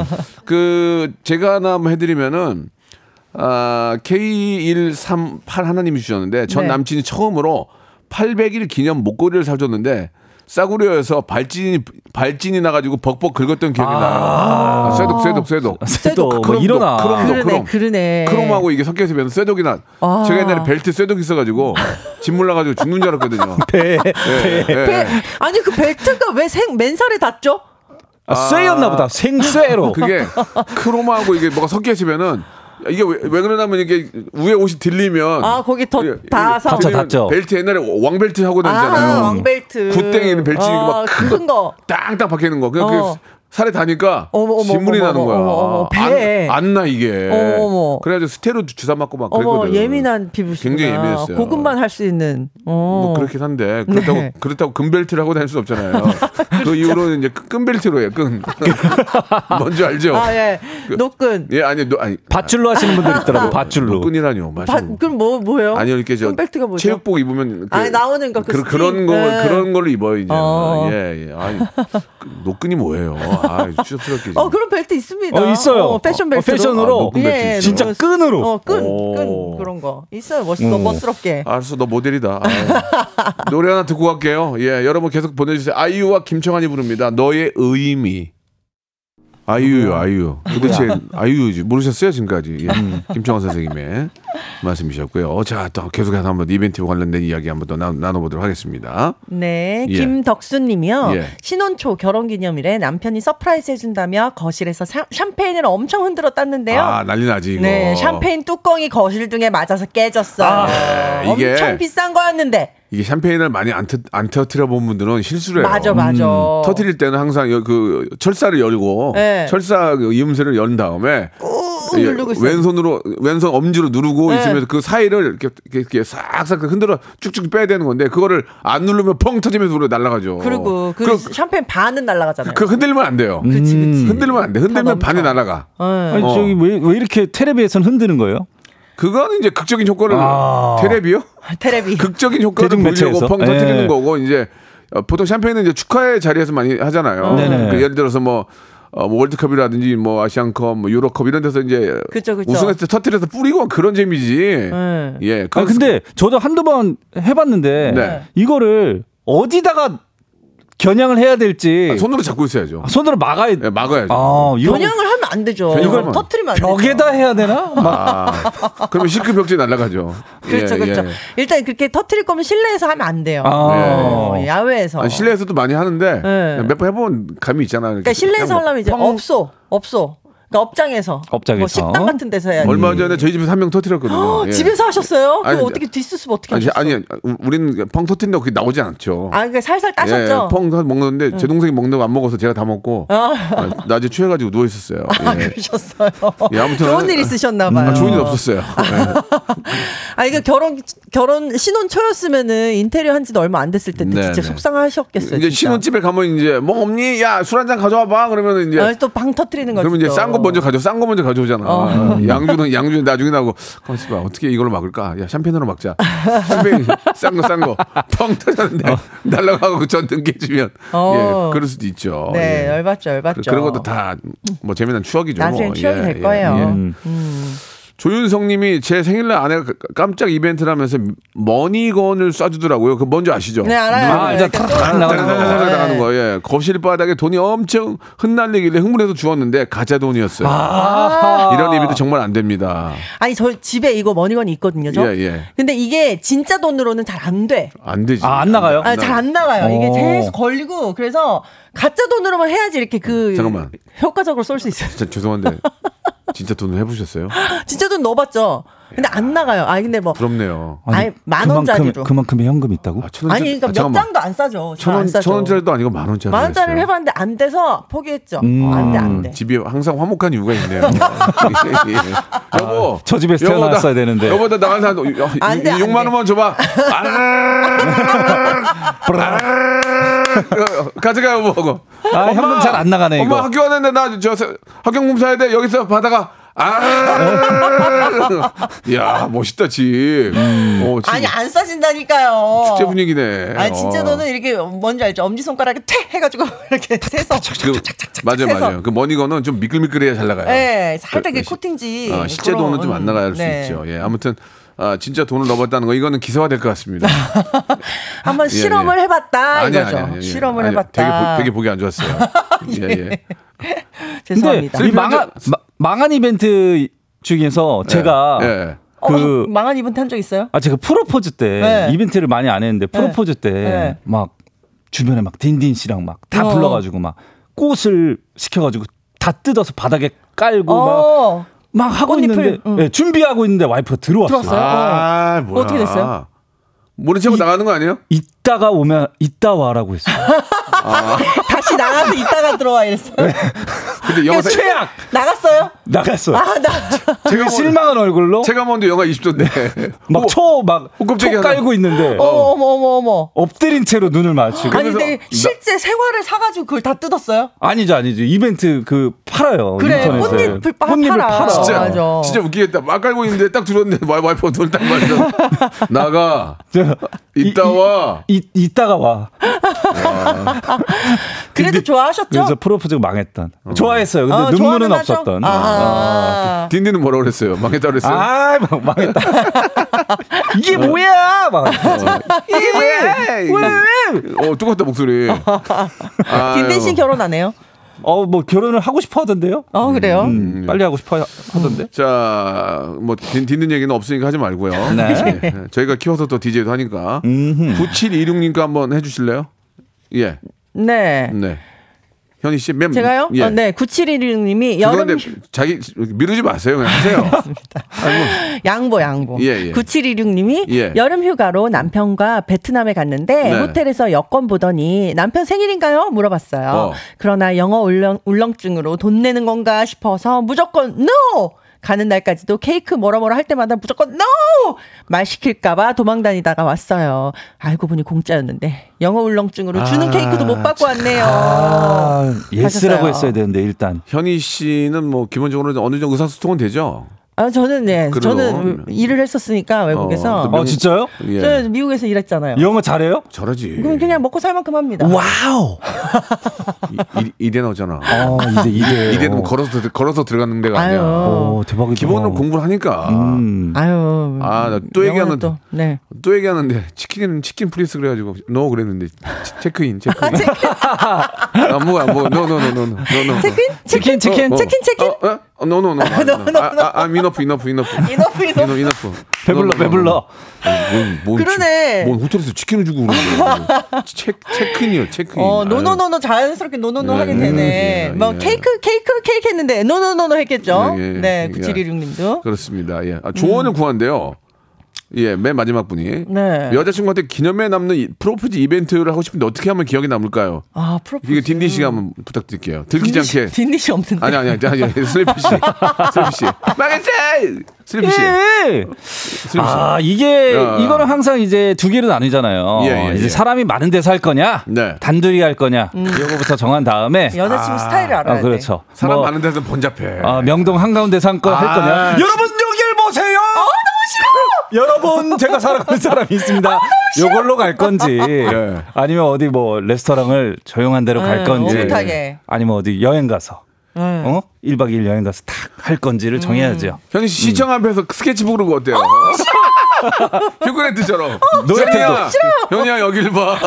그 제가 하나 한번 해드리면은 아, K138 하나님이 주셨는데 전
네.
남친이 처음으로 800일 기념 목걸이를 사줬는데 싸구려여서 발진이 발진이 나가지고 벅벅 긁었던 기억이 나요. 아, 쇠독 쇠독 쇠독.
쇠도 뭐
크롬도,
일어나.
크롬도.
그러네,
크롬.
그러네.
크롬하고 이게 섞여 있으면 쇠독이 나
아.
제가 옛날에 벨트 쇠독 있어가지고 집 몰라가지고 죽는 줄 알았거든요.
배,
예, 예.
배- 아니 그 벨트가 왜 생 맨살에 닿죠?
아, 쇠였나 보다. 생쇠로.
그게 크롬하고 이게 뭐가 섞여 있으면은 이게 왜, 왜 그러냐면 이게 위에 옷이 들리면
아 거기 더
이게-
닿아서.
닫혀,
들리면
닫혀.
벨트 옛날에 왕벨트 하고
아
다니잖아요.
왕벨트.
굿땡이는 벨트 이거 막큰 거. 땅땅 박혀 있는 거. 그냥
어.
그 살에 다니까
어머, 어머,
진물이 나는 거야.
어머, 어머, 배에.
안 나 이게.
어머.
그래가지고 스테로이드 주사 맞고 막 그랬거든.
예민한 피부시구나.
굉장히 예민했어요.
고급만 할 수 있는. 어.
뭐 그렇긴 한데 그렇다고
네.
그렇다고 금벨트를 하고 다닐 수 없잖아요. 그 이후로는 이제 끈벨트로 해요. 끈. 뭔지 알죠?
아 예. 노끈.
예 아니 노 아니
밧줄로 하시는 분들 있더라고. 밧줄로.
끈이라뇨. 마시고.
그럼 뭐 뭐예요?
아니요 이렇게 저
끈벨트가 뭐죠?
체육복 입으면 그,
아니, 나오는 거, 그
그, 그런
스틱.
거
네.
그런 걸로 입어요 이제
어.
예 예 아니 그 노끈이 뭐예요 아 추접스럽게
어 그런 벨트 있습니다.
어, 있어요.
어, 패션
어,
벨트.
패션으로.
아, 벨트 있어요?
진짜
뭐,
끈으로.
어, 끈,
오.
끈 그런 거 있어요. 멋, 어. 멋스럽게.
알았어 너 모델이다 아유. 노래 하나 듣고 갈게요 예 여러분 계속 보내주세요 아이유와 김청한이 부릅니다 너의 의미 아이유요 아이유 도대체 아이유지 모르셨어요 지금까지 예. 김청한 선생님의 말씀이셨고요 자 또 계속해서 한번 이벤트 관련된 이야기 한번 더 나, 나눠보도록 하겠습니다
네,
예.
김덕수님이요.
예.
신혼 초 결혼기념일에 남편이 surprise 해준다며 거실에서 샤, 샴페인을 엄청 흔들어 땄는데요.
아 난리 나지 이거
네, 샴페인 뚜껑이 거실 등에 맞아서 깨졌어요.
네, 이게-
엄청 비싼 거였는데.
이게 샴페인을 많이 안, 터, 안 터트려 본 분들은 실수를 해요.
맞아, 맞아.
음, 터트릴 때는 항상 여- 그 철사를 열고
네.
철사 그 이음새를 연 다음에
꾹
예. 왼손으로 왼손 엄지로 누르고
네.
있으면서 그 사이를 이렇게, 이렇게, 이렇게 싹싹 흔들어 쭉쭉 빼야 되는 건데 그거를 안 누르면 펑 터지면서 우리 날아가죠.
그리고 그
그,
샴페인 반은 날아가잖아요.
그 흔들면 안 돼요.
그치, 그치.
흔들면 안 돼. 흔들면. 반이 날아가.
네.
아니,
어.
저기 왜, 왜 이렇게 텔레비에선 흔드는 거예요?
그거는 이제 극적인 효과를
아.
테레비요?
테레비.
극적인 효과를? 보이려고 펑
예.
터뜨리는 거고 이제 어, 보통 샴페인은 이제 축하의 자리에서 많이 하잖아요.
네네.
그 예를 들어서 뭐, 어, 뭐 월드컵이라든지 뭐 아시안컵, 뭐 유로컵 이런 데서 이제
그쵸, 그쵸.
우승했을 때 터뜨려서 뿌리고 그런 재미지.
네.
예.
아 근데 저도 한두 번 해봤는데
네.
이거를 어디다가 겨냥을 해야 될지
손으로 잡고 있어야죠.
손으로 막아야
예, 막아야죠.
아, 이거
겨냥을 하면 안 되죠.
하면
터트리면 안 되죠.
벽에다 해야 되나? 막
아, 그러면 실크벽지 날아가죠.
그렇죠,
예,
그렇죠.
예.
일단 그렇게 터트릴 거면 실내에서 하면 안 돼요.
아.
어, 야외에서.
아니, 실내에서도 많이 하는데
네.
몇번 해본 감이 있잖아.
그러니까 실내에서 하려면 이제 없어, 없어. 그러니까 업장에서,
업장에서.
뭐 식당 같은 데서 해야지.
얼마 전에 저희 집에서 한 명 터뜨렸거든요.
어,
예.
집에서 하셨어요?
아니,
그거 어떻게 뒷수습 어떻게
아니,
하셨어?
아니, 우리는 펑 터뜨린다고 그게 나오지 않죠.
아, 그러니까 살살 따셨죠?
예, 펑 먹는데 제 동생이 먹는 거 안 먹어서 제가 다 먹고
아.
아, 낮에 취해가지고 누워 있었어요.
아,
예.
그러셨어요.
예, 아무튼
좋은 일 있으셨나 봐요.
아, 좋은 일 없었어요. 예.
아, 이거 결혼 결혼 신혼 초였으면은 인테리어 한 지도 얼마 안 됐을 텐데
네,
진짜
네.
속상하셨겠어요.
이제
진짜.
신혼집에 가면 이제 뭐 없니? 야 술 한 잔 가져와 봐. 그러면 이제
아, 또방 터트리는 거죠.
그러면 이제 싼거 먼저 가져. 싼 거 먼저 가져오잖아.
어.
양주는 양주는 나중에 나고 가만있어 봐. 어떻게 이걸로 막을까? 야 샴페인으로 막자. 샴페인 싼 거 싼 거. 펑 터졌는데 날라가고 전등 깨지면
어.
예 그럴 수도 있죠.
네,
예.
열받죠, 열받죠.
그, 런 것도 다 뭐 재미난 추억이죠.
나중에
뭐.
추억이
예,
될
예,
거예요.
예.
음.
조윤성 님이 제 생일날 아내가 깜짝 이벤트를 하면서 머니건을 쏴주더라고요. 그 뭔지 아시죠?
네, 알아요.
아, 일단 탁
또-
나가는 거.
따라따라
네.
나가는 거. 예. 거실 바닥에 돈이 엄청 흩날리길래 흥분해서 주웠는데 가짜 돈이었어요.
아.
이런 이벤트 정말 안 됩니다.
아니 저 집에 이거 머니건이 있거든요. 저.
예, 예.
근데 이게 진짜 돈으로는 잘 안 돼.
안 되지.
아, 안 나가요?
아, 잘 안 나가요. 이게
어.
계속 걸리고 그래서 가짜 돈으로만 해야지 이렇게 그
잠깐만.
효과적으로 쏠 수 있어요.
진짜 죄송한데 진짜 돈을 해보셨어요?
진짜 돈 넣어봤죠. 근데 안 나가요. 아 근데 뭐
부럽네요.
아니, 만 원짜리로.
그만큼 의 현금이 있다고?
아, 천 원짜리.
아니 그러니까
아,
몇
잠깐만.
장도 안 싸죠.
천 원, 천 원짜리도 아니고 만 원짜리.
만 원짜리를 해봤는데 안 돼서 포기했죠.
음.
안 돼, 안 돼.
집이 항상 화목한 이유가 있네요. 예, 예. 여보,
저 집에서
여보, 나-
태어났어야 되는데.
여보, 나
돼, 안
6만
돼.
원만 줘봐. 아, 가져가 여보.
아, 현금 잘 안 나가네,
엄마
이거.
학교 가는데 나 저 학용품 사야 돼. 여기서 받아가. 아, 야 멋있다 집. 어, 집
아니 안 써진다니까요.
축제 분위기네.
아니 진짜
어.
너는 이렇게 뭔지 알죠? 엄지 손가락에 퇴 해가지고 이렇게 세서.
그, 맞아요,
세서.
맞아요. 그 머니건은 좀 미끌미끌해야 잘 나가요.
네, 살짝
그,
그 코팅지.
어, 실제
그런,
돈은 좀안 나갈 수
네.
있죠. 예, 아무튼 아, 진짜 돈을 넣어봤다는 거 이거는 기사화 될 것 같습니다.
한번
예,
실험을
예.
해봤다
아니야,
이거죠.
아니야, 아니야.
실험을. 해봤다.
되게, 보, 되게 보기 안 좋았어요. 예, 예.
근데
죄송합니다.
이 망한 마- 망한 이벤트 중에서 제가
예.
그
어, 망한 이벤트 한 적 있어요?
아 제가 프로포즈 때
네.
이벤트를 많이 안 했는데 프로포즈 때
네.
막 주변에 막 딘딘 씨랑 막다
어.
불러가지고 막 꽃을 시켜가지고 다 뜯어서 바닥에 깔고
어.
막 막 하고 있는데
응.
예, 준비하고 있는데 와이프가 들어왔어요.
들어왔어요?
아, 뭐야.
어떻게 됐어요?
모른 척하고 나가는 거 아니에요?
이따가 오면 이따 와라고 했어요.
다시 나가서 이따가 들어와 이랬어요.
근데 영화 사-
최악
나갔어요?
나갔어요.
아, 나.
되게 실망한 얼굴로
제가 먼저 영화 20도인데
막 초막
어, 깜짝이야.
초 깔고 있는데
어머, 어머, 어머, 어머.
엎드린 채로 눈을 맞추고
아니, 근데 실제 생화를 사가지고 그걸 다 뜯었어요?
아니죠 아니죠 이벤트 그 팔아요
그래,
인터넷에
꽃잎을 빠- 팔아.
진짜
맞아.
진짜 웃기겠다. 막 깔고 있는데 딱 들었는데 와이- 와이프가 눈을 딱 맞아. 나가. 이따 와.
이, 이따가 와
그래도 좋아하셨죠?
그래서 프로포즈가 망했던 좋아 했어요 근데
어,
눈물은? 없었던
아.
딘딘은 뭐라 그랬어요? 망했다 그랬어요?
아, 막 망했다. 이게 뭐야? 막.
이게 뭐야? 어, 똑같다 목소리.
딘딘 씨 결혼 안 해요?
어, 뭐 결혼을 하고 싶어 하던데요?
어, 그래요?
음, 빨리 하고 싶어 하- 하던데.
자, 뭐 딘- 딘딘 얘기는 없으니까 하지 말고요.
네.
예, 저희가 키워서 또 DJ도 하니까.
음흠.
9726님과 한번 해 주실래요? 예,
네.
네. 현희 씨, 맨
제가요?
예.
어, 네. 9716님이 여름
자기 미루지 마세요. 그냥 하세요.
양보 양보.
예, 예.
9716님이
예.
여름 휴가로 남편과 베트남에 갔는데
네.
호텔에서 여권 보더니 남편 생일인가요? 물어봤어요.
어.
그러나 영어 울렁, 울렁증으로 돈 내는 건가 싶어서 무조건 NO! 가는 날까지도 케이크 뭐라 뭐라 할 때마다 무조건 NO! 말 시킬까봐 도망 다니다가 왔어요. 알고 보니 공짜였는데 영어 울렁증으로 주는 케이크도 못 받고 왔네요.
아, yes라고
하셨어요.
했어야 되는데 일단.
현이 씨는 뭐 기본적으로 어느 정도 의사소통은 되죠.
아, 저는 네.
그럼.
저는 일을 했었으니까 외국에서.
어, 또
어, 진짜요?
예.
저 미국에서 일했잖아요.
영어 잘해요?
잘하지.
그럼 그냥 먹고 살 만큼 합니다.
wow.
이- 이대 나오잖아.
어, 이제 이대.
이대는 뭐 걸어서 들- 걸어서 들어가는 데가 아니야.
아유.
오, 대박이다.
기본으로 공부를 하니까.
음.
아유.
아,
영어는
얘기하는-
또, 네.
또 얘기하는데 치킨은 chicken please 그래가지고 no 그랬는데 치- 체크인 체크인. 안 먹어 안 먹어 노노노노노노.
체킨?
치킨 치킨.
어,
check-in check-in?
어, 어? 어, no no no. 아, enough enough enough. Enough enough. 이너 enough.
배불러 배불러.
뭔, 뭔
그러네.
치- 뭔 호텔에서 치킨을 주고 그러는데. 체 체크인이요 체크인.
어, no no no no 자연스럽게 no no no
예,
하게
예,
되네.
예,
뭐
예.
케이크 케이크 케이크 했는데 no no no no 했겠죠.
예, 예.
네,
예.
9716님도.
그렇습니다. 예. 아, 조언을 구한데요. 예, 맨 마지막 분이
음. 네.
여자친구한테 기념에 남는 이- 프로포즈 이벤트를 하고 싶은데 어떻게 하면 기억에 남을까요?
아, 프로포즈.
이게 딘딘 씨가 한번 부탁드릴게요. 들키지 않게.
딘디 씨 없는데.
아니 아니 아니 아니 슬리피 씨, 슬리피 씨, 망했어, 슬리피 씨,
예.
슬리피 씨.
아 이게
야.
이거는 항상 이제 두 개로 나뉘잖아요.
예, 예,
이제
예.
사람이 많은 데서 할 거냐,
네.
단둘이 할 거냐, 이거부터 정한 다음에
여자친구 스타일을 알아야
아,
돼.
그렇죠.
사람
뭐,
많은 데서 번잡해.
아, 명동 한가운데서 한 거할
아,
거냐?
진-
여러분 여길 보세요. 여러분 제가 사랑하는 사람이 있습니다. 요걸로 갈 건지
예.
아니면 어디 뭐 레스토랑을 조용한 데로 갈
네,
건지
오붓하게.
아니면 어디 여행 가서
네.
어? 1박 2일 여행 가서 탁 할 건지를
음.
정해야죠.
현희 씨 시청 앞에서 스케치북으로 어때요? 휴그랜트처럼.
노래
현이야, 현이야 여길 봐.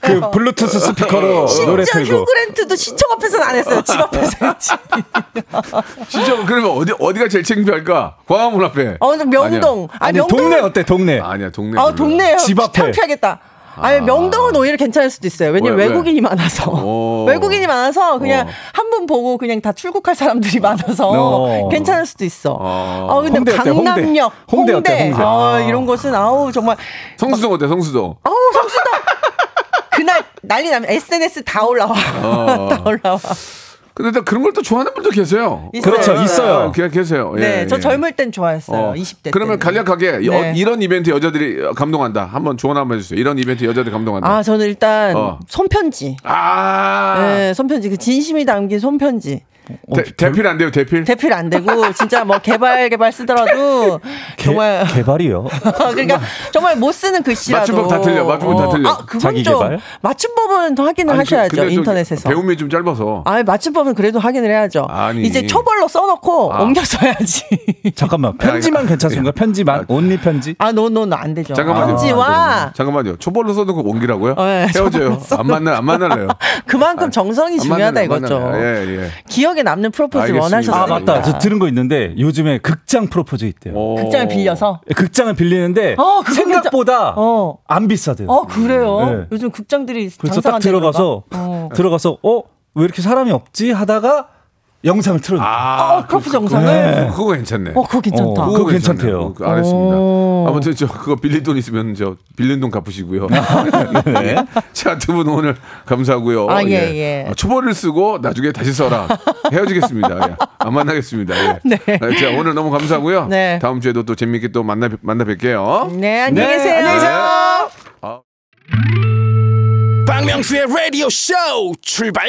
그 블루투스 스피커로 노래
진짜
틀고
휴그랜트도 시청 앞에서는 안 했어요. 집 앞에서 했지.
시청 그러면 어디 어디가 제일 창피할까? 광화문 앞에.
어, 명동. 아,
아니
명동.
동네 어때 동네?
아니야 동네.
아,
별로야.
동네요.
집 앞에.
창피하겠다. 아니, 명동은 오히려 괜찮을 수도 있어요. 왜냐면
왜, 왜?
외국인이 많아서.
오.
외국인이 많아서 그냥
어.
한분 보고 그냥 다 출국할 사람들이 많아서
어.
괜찮을 수도 있어.
어.
아, 근데
홍대 홍대?
강남역,
홍대
홍대,
어때, 홍대?
아, 이런 곳은 아우 정말
성수동 어때 성수동?
아우 성수동 그날 난리 나면 SNS 다 올라와.
어.
다 올라와.
근데 또 그런 걸 또 좋아하는 분도 계세요.
있어요.
그렇죠, 있어요.
어, 계- 계세요. 예,
네, 저
예.
젊을 땐 좋아했어요.
어.
20대
그러면
때는.
간략하게 이-
네.
어, 이런 이벤트 여자들이 감동한다. 한번 조언 한번 해주세요. 이런 이벤트 여자들이 감동한다.
아, 저는 일단
어.
손편지.
아,
네, 손편지. 그 진심이 담긴 손편지.
대, 대필 안 돼요, 대필?
대필 안 되고 진짜 뭐 개발 개발 쓰더라도 정말
개, 개발이요.
그러니까 정말 못 쓰는 글씨라도
맞춤법 다 틀려, 맞춤법 다 틀려.
아, 그건
자기
좀
개발?
맞춤법은 더 확인을
아니, 그-
하셔야죠
또
인터넷에서.
배움이 좀 짧아서.
아 맞춤법은 그래도 확인을 해야죠.
아니.
이제 초벌로 써 놓고
아.
옮겨 써야지.
잠깐만 편지만 괜찮습니까? 편지만 only 편지.
아, no no no 안 되죠.
잠깐만요.
편지와
잠깐만요. 초벌로 써 놓고 옮기라고요?
네,
헤어져요. 안 만나 안 만날래요.
그만큼 정성이
안
중요하다 이거죠.
예, 예.
기억 에 남는 프로포즈
알겠습니다.
원하셨어요.
아 맞다. 저 들은 거 있는데 요즘에 극장 프로포즈 있대요.
오.
극장을 빌려서.
극장을 빌리는데
어,
생각보다
어.
안 비싸대요.
어 그래요.
네.
요즘 극장들이
그래서 딱
장사가
들어가서
어.
들어가서 어 왜 이렇게 사람이 없지 하다가 영상을 틀어.
아,
어, 프로포즈
그-
영상을.
네. 그거 괜찮네.
어 그거 괜찮다.
어,
그거
그거 괜찮대요.
괜찮네요. 그거 알았습니다.
오.
아무튼 저 그거 빌릴 돈 있으면 저 빌린 돈 갚으시고요.
네.
자, 두 분 오늘 감사하고요.
아, 예, 예.
아, 초벌을 쓰고 나중에 다시 써라. 헤어지겠습니다. 예. 안 만나겠습니다. 예.
네.
아, 자, 오늘 너무 감사하고요.
네.
다음 주에도 또 재밌게 또 만나 만나 뵐게요.
네 안녕히 계세요.
안녕히 계세요.
박명수의 라디오 쇼 출발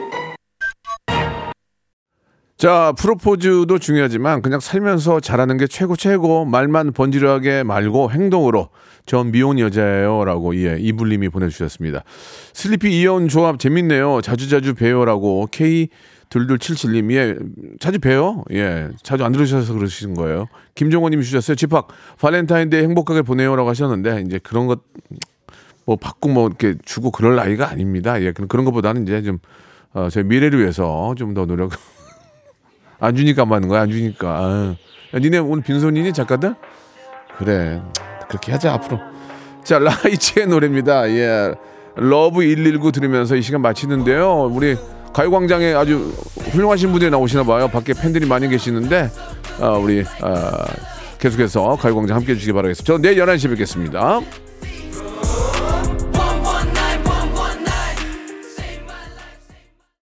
자, 프로포즈도 중요하지만 그냥 살면서 잘하는 게 최고 최고 말만 번지르하게 말고 행동으로 전 미혼 여자예요라고 예, 이불님이 보내주셨습니다. 슬리피 이현이 조합 재밌네요. 자주자주 봬요라고 K 둘둘칠칠님 예 자주 봬요. 예 자주 안 들으셔서 그러신 거예요. 김종원님이 주셨어요. 집합 발렌타인데이 행복하게 보내요라고 하셨는데 이제 그런 것 뭐 받고 뭐 이렇게 주고 그럴 나이가 아닙니다. 예 그런 그런 것보다는 이제 좀 어, 저희 미래를 위해서 좀 더 노력. 안 주니까 안 하는 거야 안 주니까. 아유. 야, 니네 오늘 빈손이니 작가들? 그래 그렇게 하자 앞으로. 자 라이즈의 노래입니다. 예 Love 119 들으면서 이 시간 마치는데요. 우리 가요광장에 아주 훌륭하신 분들이 나오시나 봐요. 밖에 팬들이 많이 계시는데 아, 우리 아, 계속해서 가요광장 함께 해 주시기 바라겠습니다. 저는 내일 11시에 뵙겠습니다.